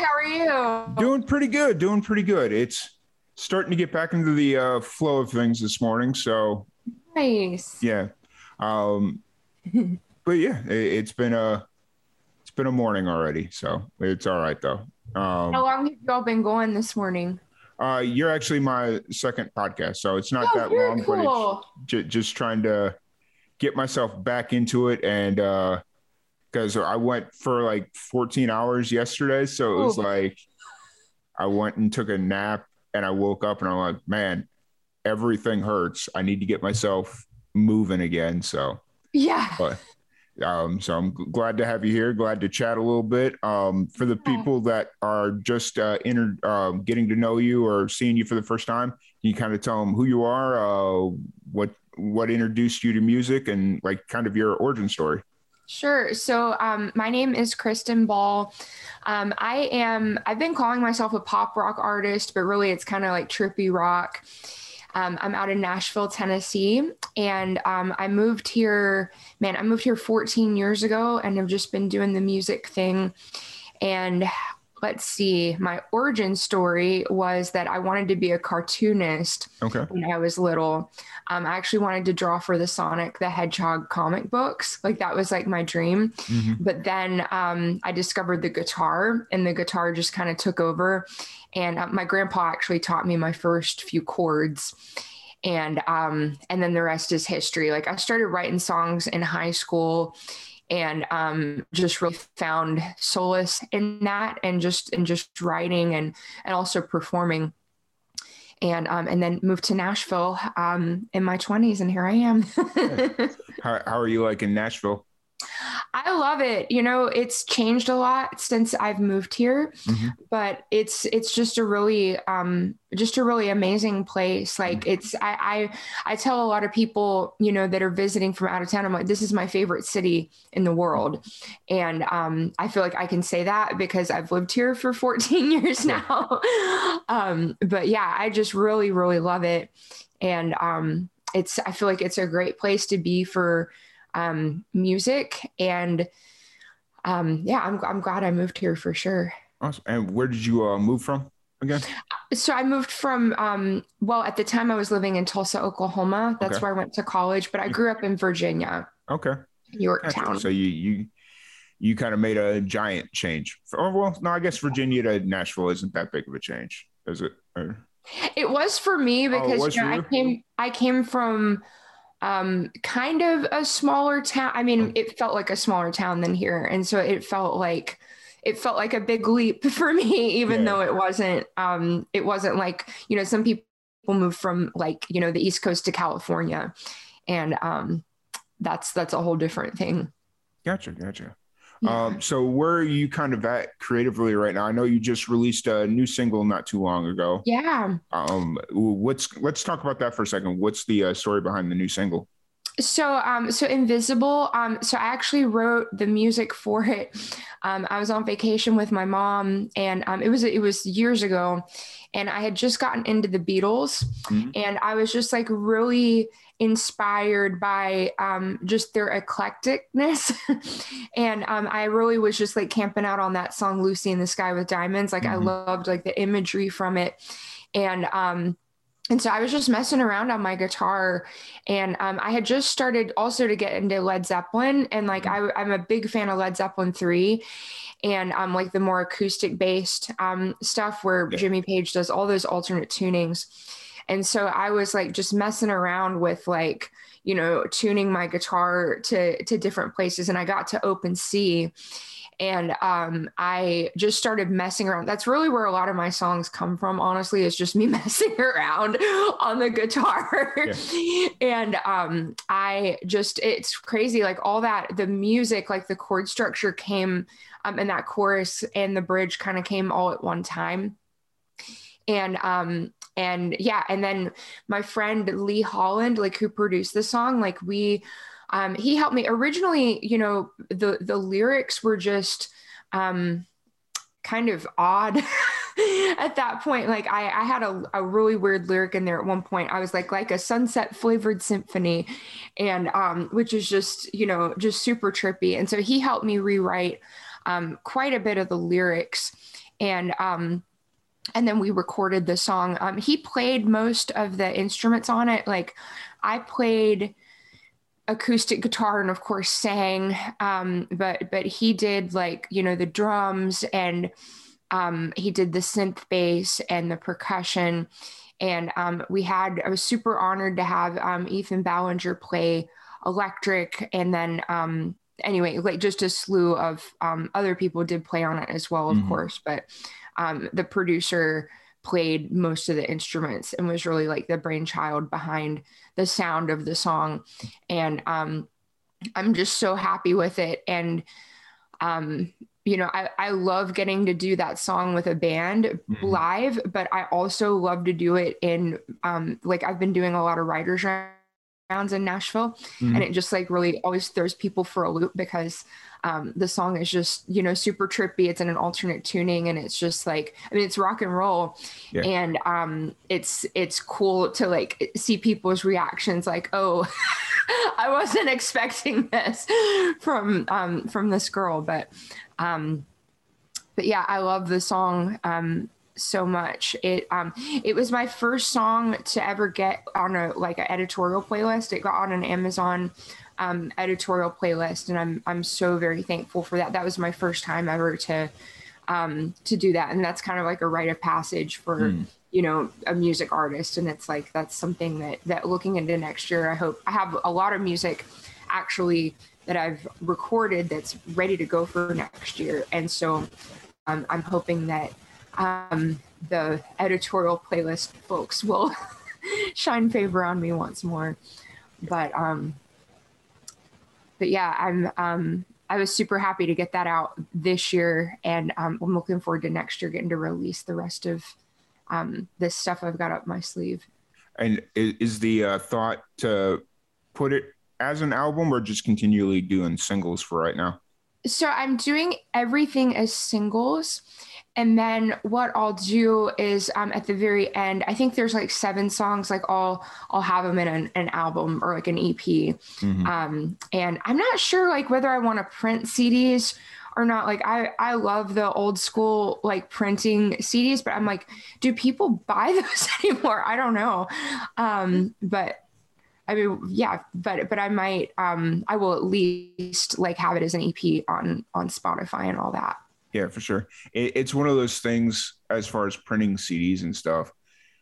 How are you? Doing pretty good. Doing pretty good. It's starting to get back into the uh, flow of things this morning. So Nice. yeah, um, but yeah, it, has been a it's been a morning already. So it's all right though. Um, How long have y'all been going this morning? uh, you're actually my second podcast, so it's not Oh, that long, but cool. it's j- just trying to get myself back into it and because I went for like 14 hours yesterday, so it was Ooh. like I went and took a nap and I woke up and I'm like, man, everything hurts. I need to get myself moving again. So, Yeah. but um, so I'm glad to have you here. Glad to chat a little bit. Um, for the people that are just uh, inter- um, getting to know you or seeing you for the first time, can you kind of tell them who you are, uh, what what introduced you to music, and like kind of your origin story. Sure. So, um, my name is Christen Ball. Um, I am, I've been calling myself a pop rock artist, but really it's kind of like trippy rock. Um, I'm out in Nashville, Tennessee, and um, I moved here, man, I moved here 14 years ago and have just been doing the music thing. And let's see, my origin story was that I wanted to be a cartoonist Okay. when I was little. Um, I actually wanted to draw for the Sonic the Hedgehog comic books. Like that was like my dream. Mhm. But then um, I discovered the guitar, and the guitar just kind of took over. And uh, my grandpa actually taught me my first few chords. And um, and then the rest is history. Like I started writing songs in high school, and um, just really found solace in that, and just and just writing and and also performing and um, and then moved to Nashville um, in my 20s, and here I am. How, how are you like in Nashville? I love it. You know, it's changed a lot since I've moved here, Mhm. but it's it's just a really um, just a really amazing place. Like it's I, I I tell a lot of people you know that are visiting from out of town. I'm like, this is my favorite city in the world, and um, I feel like I can say that because I've lived here for 14 years now. um, but yeah, I just really really love it, and um, it's I feel like it's a great place to be for um, music and um, yeah, I'm, I'm glad I moved here for sure. Awesome. And where did you uh, move from again? So I moved from, um, well, at the time I was living in Tulsa, Oklahoma. That's Okay. where I went to college, but I grew up in Virginia, Okay. Yorktown. Gotcha. So you you you kind of made a giant change. Oh, well, no, I guess Virginia to Nashville isn't that big of a change, is it? Or- It was for me Oh, because was you know, I came I came from um kind of a smaller town. I mean, it felt like a smaller town than here. And so it felt like it felt like a big leap for me, even Yeah. though it wasn't um it wasn't like, you know, some people move from like, you know, the East Coast to California. And um that's that's a whole different thing. Gotcha, gotcha. Yeah. Um, so where are you kind of at creatively right now? I know you just released a new single not too long ago. yeah. Um, what's let's talk about that for a second. What's the uh, story behind the new single? So, um, so Invisible. Um, so I actually wrote the music for it. Um, I was on vacation with my mom, and um, it was it was years ago, and I had just gotten into the Beatles, Mhm. and I was just like really inspired by um, just their eclecticness, and um, I really was just like camping out on that song "Lucy in the Sky with Diamonds." Like I Mhm. loved like the imagery from it, and um, and so I was just messing around on my guitar. And um, I had just started also to get into Led Zeppelin, and like I, I'm a big fan of Led Zeppelin three, and um, like the more acoustic based um, stuff where Yeah. Jimmy Page does all those alternate tunings, and so I was like just messing around with like you know tuning my guitar to to different places, and I got to open C, and um, I just started messing around. That's really where a lot of my songs come from. Honestly, it's just me messing around on the guitar, yeah. and um, I just it's crazy. Like all that, the music, like the chord structure came, um, and that chorus and the bridge kind of came all at one time, and um, and yeah, and then my friend Lee Holland, like who produced the song, like we um, he helped me. Originally you know the the lyrics were just um, kind of odd at that point. Like i, I had a, a, really weird lyric in there at one point. I was like like a sunset flavored symphony. And um, which is just you know just super trippy. And so he helped me rewrite um, quite a bit of the lyrics. And um, and then we recorded the song. Um, he played most of the instruments on it. Like i played acoustic guitar and of course sang. Um, but but he did like you know the drums and um, he did the synth bass and the percussion. And um, we had i was super honored to have um, ethan ballinger play electric. And then um, anyway like just a slew of um, other people did play on it as well of mm-hmm. course. But the producer played most of the instruments and was really like the brainchild behind the sound of the song. And um, I'm just so happy with it. And, um, you know, I, I love getting to do that song with a band mm-hmm. live, but I also love to do it in, um, like, I've been doing a lot of writers rounds in Nashville, mm-hmm. and it just like really always throws people for a loop because um, the song is just you know super trippy. It's in an alternate tuning and it's just like i mean it's rock and roll. Yeah. and um, it's it's cool to like see people's reactions like oh i wasn't expecting this from um, from this girl. But um, but yeah i love the song. Um, so much. It um it was my first song to ever get on a like an editorial playlist. It got on an Amazon um, editorial playlist, and I'm I'm so very thankful for that. That was my first time ever to um, to do that, and that's kind of like a rite of passage for mm. you know a music artist, and it's like that's something that that looking into next year, I hope I have a lot of music actually that I've recorded that's ready to go for next year, and so um, I'm hoping that um, the editorial playlist folks will shine favor on me once more. But um, but yeah, I'm um, I was super happy to get that out this year, and um, I'm looking forward to next year getting to release the rest of um, this stuff I've got up my sleeve. And is the uh, thought to put it as an album, or just continually doing singles for right now? So I'm doing everything as singles. And then what I'll do is um, at the very end, I think there's like seven songs, like I'll I'll have them in an, an album or like an EP. Mm-hmm. Um, and I'm not sure like whether I want to print CDs or not. Like I I love the old school like printing CDs, but I'm like, do people buy those anymore? I don't know. Um, but I mean, yeah, but but I might um I will at least like have it as an EP on on Spotify and all that. Yeah, for sure. It, it's one of those things as far as printing CDs and stuff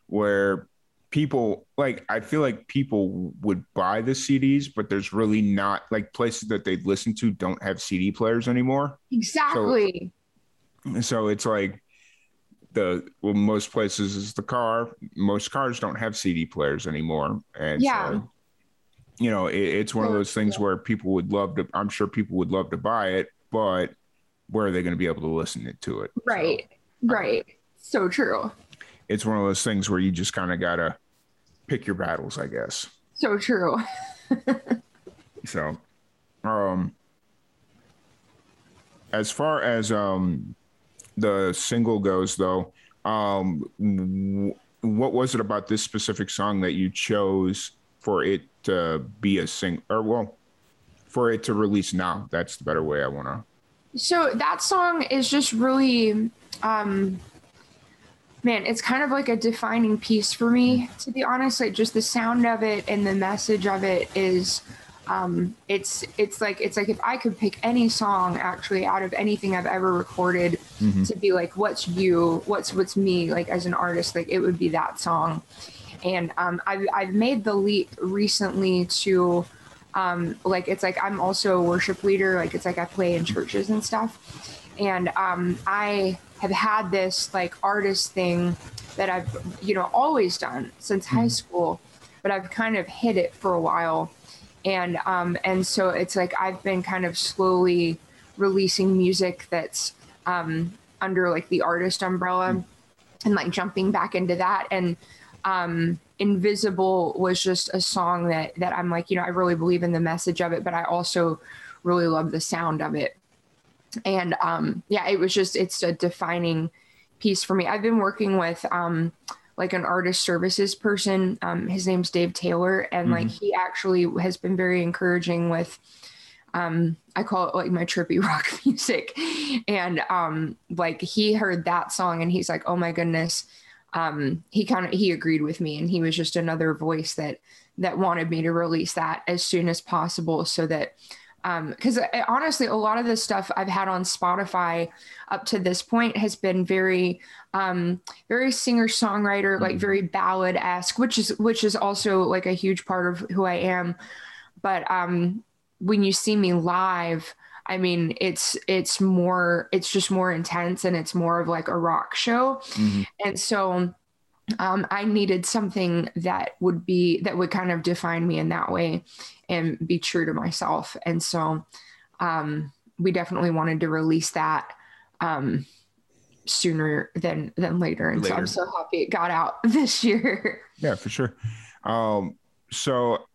where people like I feel like people would buy the CDs, but there's really not like places that they listen to don't have CD players anymore. Exactly. So, so it's like the well, most places is the car. Most cars don't have CD players anymore, and yeah. So, you know, it, it's one of those things where people would love to. I'm sure people would love to buy it, but where are they going to be able to listen to it? Right. So, right. So true. It's one of those things where you just kind of got to pick your battles, I guess. So true. so, um, as far as um the single goes, though, um, w- what was it about this specific song that you chose for it to be a sing or well, for it to release now? That's the better way I want to so that song is just really um man it's kind of like a defining piece for me to be honest. Like just the sound of it and the message of it is um it's it's like it's like if i could pick any song actually out of anything i've ever recorded mm-hmm. to be like what's you? What's what's me? Like as an artist like it would be that song. And um i've, I've made the leap recently to um, like it's like I'm also a worship leader. Like it's like I play in churches and stuff, and um, I have had this like artist thing that I've you know always done since high mm-hmm. school, but I've kind of hid it for a while, and um, and so it's like I've been kind of slowly releasing music that's um, under like the artist umbrella, mm-hmm. and like jumping back into that and um invisible was just a song that that i'm like you know i really believe in the message of it but i also really love the sound of it. And um yeah it was just it's a defining piece for me. I've been working with um like an artist services person. Um his name's dave taylor and mm-hmm. like he actually has been very encouraging with um i call it like my trippy rock music. And um like he heard that song and he's like oh my goodness um, he kind of he agreed with me, and he was just another voice that that wanted me to release that as soon as possible, so that because um, honestly, a lot of the stuff I've had on Spotify up to this point has been very, um, very singer songwriter, mm-hmm. like very ballad esque, which is which is also like a huge part of who I am. But um, when you see me live, I mean, it's it's more it's just more intense and it's more of like a rock show. Mm-hmm. And so um, I needed something that would be that would kind of define me in that way and be true to myself. And so um, we definitely wanted to release that um, sooner than than later. And later. so I'm so happy it got out this year. Yeah, for sure. Um, so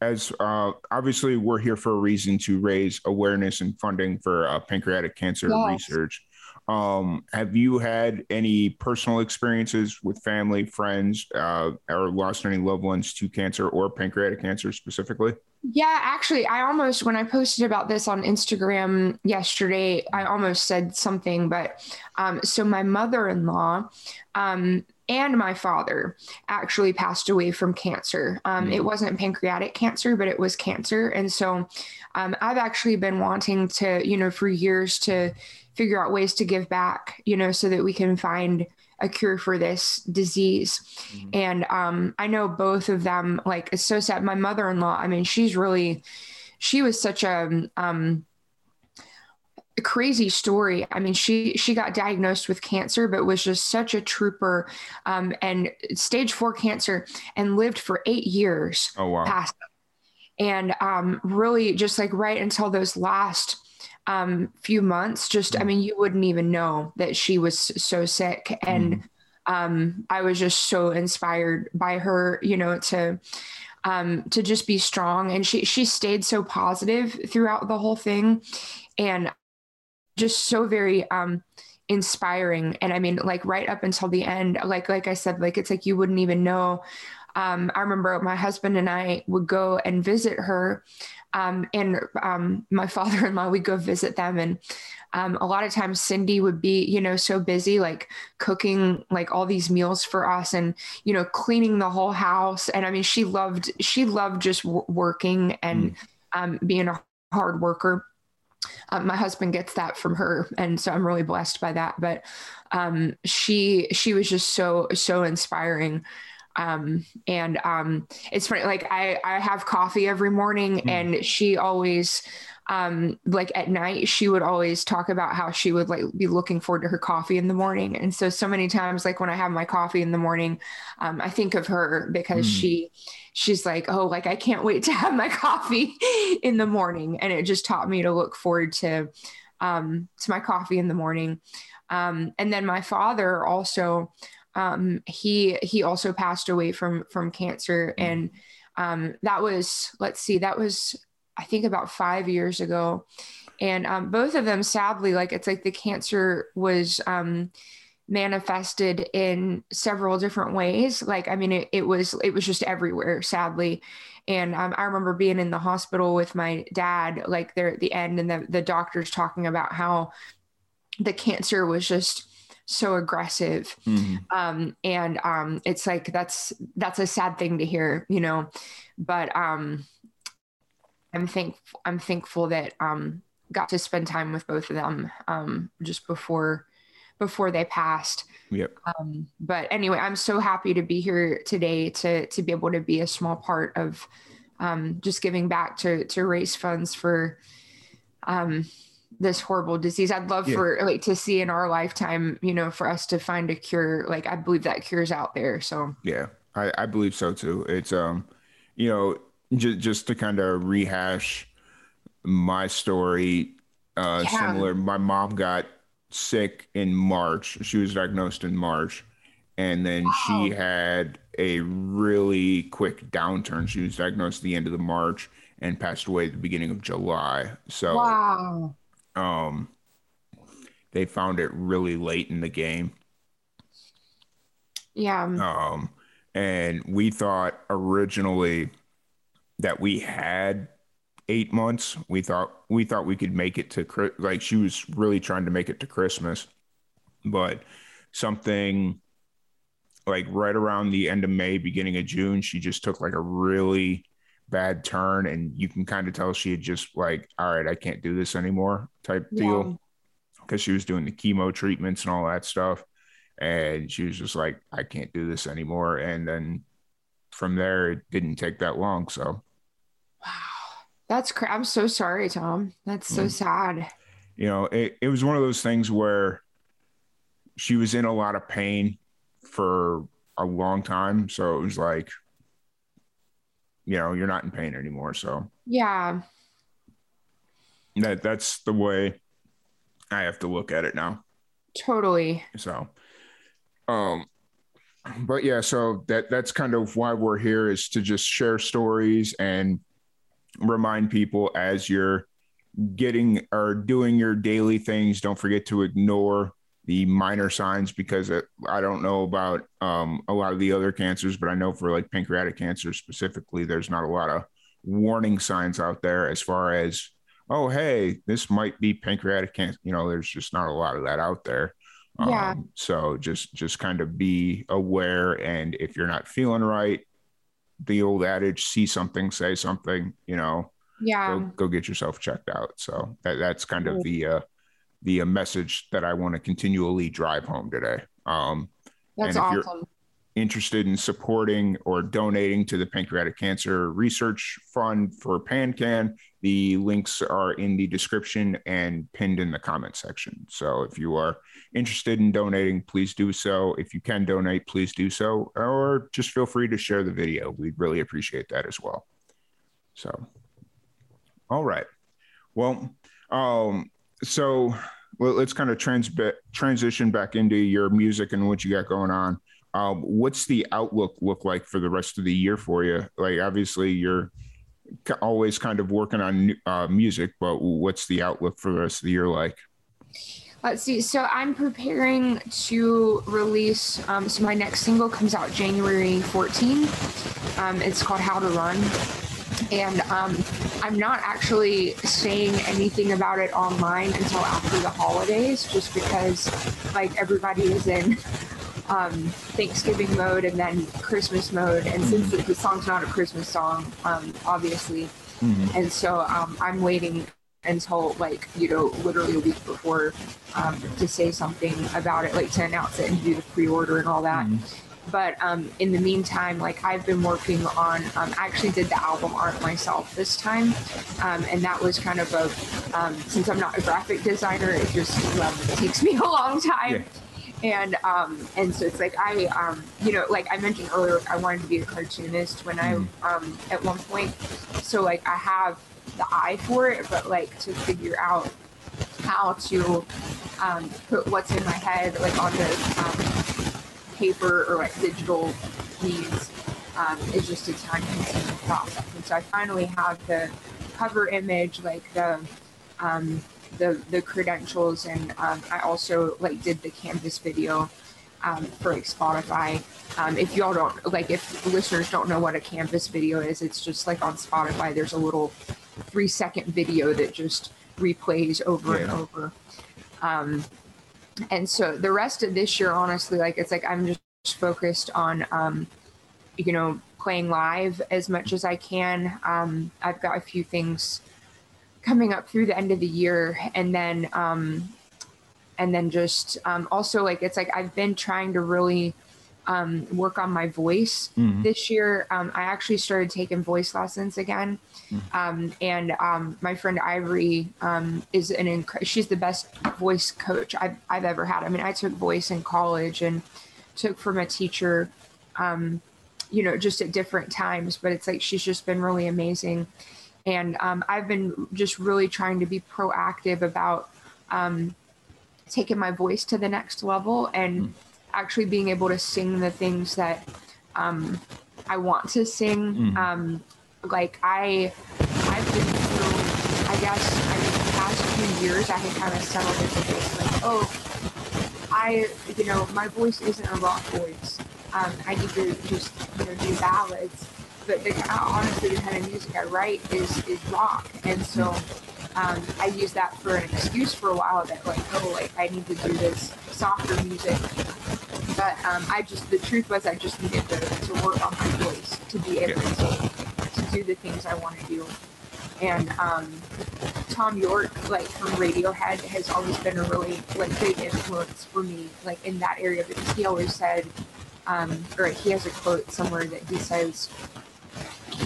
as uh, obviously we're here for a reason to raise awareness and funding for uh, pancreatic cancer yes. research. Um, have you had any personal experiences with family, friends, uh, or lost any loved ones to cancer or pancreatic cancer specifically? Yeah, actually, I almost, when I posted about this on Instagram yesterday, I almost said something, but um, so my mother in law, um, and my father actually passed away from cancer. Um, mm. It wasn't pancreatic cancer, but it was cancer. And so um, I've actually been wanting to, you know, for years to figure out ways to give back, you know, so that we can find a cure for this disease. Mm. And um, I know both of them, like, it's so sad. My mother in law, I mean, she's really, she was such a, um, crazy story. I mean, she she got diagnosed with cancer, but was just such a trooper, um, and stage four cancer, and lived for eight years. Oh wow! Past, and um, really, just like right until those last um, few months, just I mm. mean, you wouldn't even know that she was so sick, and mm. um, I was just so inspired by her, you know, to um, to just be strong. And she she stayed so positive throughout the whole thing, and just so very um inspiring and i mean like right up until the end like like i said like it's like you wouldn't even know um, I remember my husband and I would go and visit her, um, and um, my father-in-law would go visit them, and um, a lot of times Cindy would be, you know, so busy like cooking like all these meals for us, and you know, cleaning the whole house. And I mean, she loved she loved just w- working and mm. being a hard worker um, my husband gets that from her and so i'm really blessed by that but um, she she was just so so inspiring um, and um, it's funny like i i have coffee every morning mm. and she always um, like at night she would always talk about how she would like be looking forward to her coffee in the morning and so so many times like when i have my coffee in the morning um, i think of her because mm. she she's like oh like i can't wait to have my coffee in the morning and it just taught me to look forward to um, to my coffee in the morning um, and then my father also um, he he also passed away from from cancer mm. and um, that was let's see that was I think about five years ago. And um, both of them, sadly, like it's like the cancer was um, manifested in several different ways. Like, I mean, it, it was it was just everywhere, sadly. And um, I remember being in the hospital with my dad, like there at the end, and the, the doctors talking about how the cancer was just so aggressive mm-hmm. um, and um, it's like that's that's a sad thing to hear you know but um I'm thankful. I'm thankful that um, got to spend time with both of them um, just before before they passed. Yep. Um, but anyway, I'm so happy to be here today to to be able to be a small part of um, just giving back to to raise funds for um, this horrible disease. I'd love yeah. for like to see in our lifetime, you know, for us to find a cure. Like I believe that cure's out there. So yeah, I, I believe so too. It's um, you know, just just to kind of rehash my story, uh, yeah. similar. My mom got sick in March. She was diagnosed in March, and then wow. she had a really quick downturn. She was diagnosed at the end of the March and passed away at the beginning of July. So wow. Um, they found it really late in the game. Yeah. Um, and we thought originally that we had eight months. We thought we thought we could make it to like she was really trying to make it to Christmas, but something like right around the end of May, beginning of June, she just took like a really bad turn and you can kind of tell she had just like all right i can't do this anymore type yeah. deal because she was doing the chemo treatments and all that stuff and she was just like i can't do this anymore and then from there it didn't take that long so wow that's cra- i'm so sorry tom. That's so mm. sad. You know it, it was one of those things where she was in a lot of pain for a long time. So it was like you know you're not in pain anymore. So yeah. That that's the way i have to look at it now. Totally. So um but yeah so that that's kind of why we're here is to just share stories and remind people as you're getting or doing your daily things don't forget to ignore the minor signs because it, I don't know about um, a lot of the other cancers, but I know for like pancreatic cancer specifically, there's not a lot of warning signs out there as far as, oh, hey, this might be pancreatic cancer. You know, there's just not a lot of that out there. Yeah. Um, so just just kind of be aware, and if you're not feeling right, the old adage, see something, say something. You know. Yeah. Go, go get yourself checked out. So that, that's kind of the uh, the uh, message that I want to continually drive home today. Um, That's and if awesome. You're interested in supporting or donating to the Pancreatic Cancer Research Fund for PanCan, the links are in the description and pinned in the comment section. So if you are interested in donating, please do so. If you can donate, please do so, or just feel free to share the video. We'd really appreciate that as well. So, all right. Well, um, so let's kind of trans- transition back into your music and what you got going on. Um, what's the outlook look like for the rest of the year for you? Like, obviously, you're always kind of working on uh, music, but what's the outlook for the rest of the year like? Let's see. So I'm preparing to release. Um, so my next single comes out January 14. Um, it's called How to Run and um, I'm not actually saying anything about it online until after the holidays, just because like everybody is in um, Thanksgiving mode and then Christmas mode, and since the, the song's not a Christmas song, um, obviously, mm-hmm. and so um, I'm waiting until like you know literally a week before um, to say something about it, like to announce it and do the pre-order and all that. Mm-hmm but um, in the meantime, like I've been working on, um, I actually did the album art myself this time, um, and that was kind of a, um, since I'm not a graphic designer, it just um, takes me a long time. Yeah. And um, and so it's like I um, you know like I mentioned earlier I wanted to be a cartoonist when I mm-hmm. um, at one point so like I have the eye for it but like to figure out how to um, put what's in my head like on the um, paper or like digital means um, is just a time consuming process. And so I finally have the cover image, like the um, the the credentials, and um, I also like did the Canvas video um, for like Spotify. Um, if y'all don't like, if listeners don't know what a Canvas video is, it's just like on Spotify. There's a little three second video that just replays over yeah. and over. Um, and so the rest of this year honestly like it's like i'm just focused on um you know playing live as much as i can um i've got a few things coming up through the end of the year and then um and then just um also like it's like i've been trying to really um, work on my voice. Mm-hmm. This year, um, I actually started taking voice lessons again. Mm-hmm. Um, and um, my friend Ivory um, is an inc- she's the best voice coach I've, I've ever had. I mean, I took voice in college and took from a teacher, um, you know, just at different times, but it's like she's just been really amazing. And I've been just really trying to be proactive about taking my voice to the next level and mm actually being able to sing the things that um, I want to sing. Mm. Um, like I, I've been through. I guess I mean, the past few years, I had kind of settled into this, like, oh, I, you know, my voice isn't a rock voice. Um, I need to just, you know, do ballads. But the, honestly, the kind of music I write is is rock, and so um, I used that for an excuse for a while that like, oh, like I need to do this softer music. But um, I just the truth was I just needed to, to work on my voice to be able to, to do the things I want to do. And um, Thom Yorke, like from Radiohead, has always been a really like big influence for me, like in that area because he always said, um, or he has a quote somewhere that he says,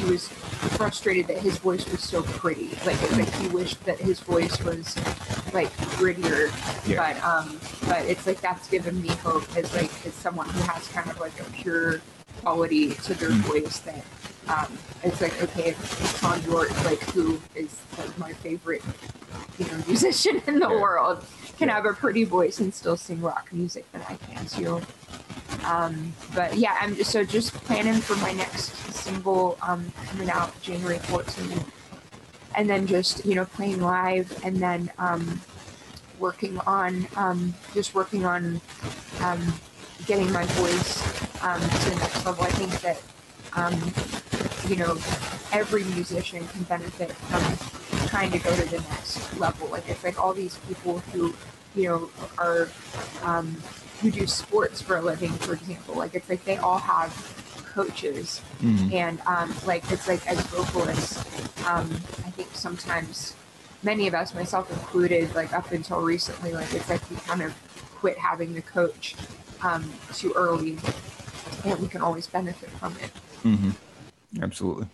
he was frustrated that his voice was so pretty. Like like he wished that his voice was like grittier. Yeah. But um but it's like that's given me hope as like as someone who has kind of like a pure quality to their mm. voice that um it's like okay Thom Yorke like who is like my favorite you know musician in the yeah. world can yeah. have a pretty voice and still sing rock music that I can too. Um, but yeah, I'm so just planning for my next single um, coming out January 14th, and then just you know playing live, and then um, working on um, just working on um, getting my voice um, to the next level. I think that you know every musician can benefit from trying to go to the next level. Like it's like all these people who you know are who do sports for a living, for example. Like it's like they all have coaches, mm-hmm. and um, like it's like as vocalists, um, I think sometimes many of us, myself included, like up until recently, like it's like we kind of quit having the coach um, too early, and we can always benefit from it. Mm-hmm. Absolutely.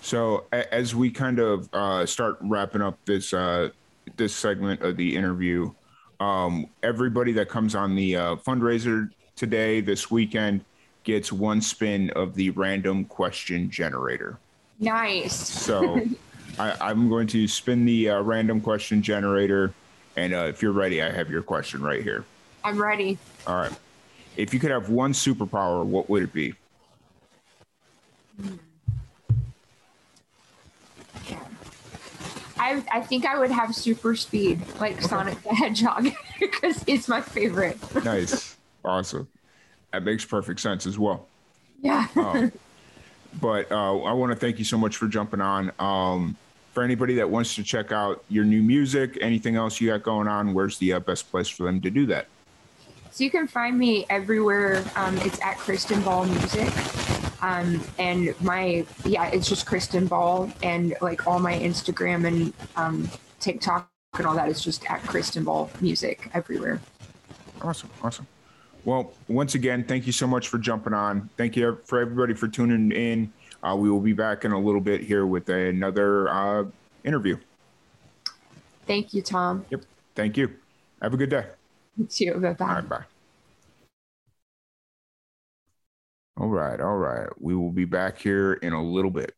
So as we kind of uh, start wrapping up this uh, this segment of the interview, um, everybody that comes on the uh, fundraiser today, this weekend, gets one spin of the random question generator. Nice. So I, am going to spin the uh, random question generator. And uh, if you're ready, I have your question right here. I'm ready. All right. If you could have one superpower, what would it be? Hmm. I, I think I would have super speed like okay. Sonic the Hedgehog because it's my favorite. nice. Awesome. That makes perfect sense as well. Yeah. um, but uh, I want to thank you so much for jumping on. Um, for anybody that wants to check out your new music, anything else you got going on, where's the uh, best place for them to do that? So you can find me everywhere. Um, it's at Christen Ball Music. Um, and my, yeah, it's just Christen Ball. And like all my Instagram and um, TikTok and all that is just at Christen Ball Music everywhere. Awesome. Awesome. Well, once again, thank you so much for jumping on. Thank you for everybody for tuning in. Uh, we will be back in a little bit here with another uh, interview. Thank you, Tom. Yep. Thank you. Have a good day. You. Bye bye. All right. Bye. All right, all right. We will be back here in a little bit.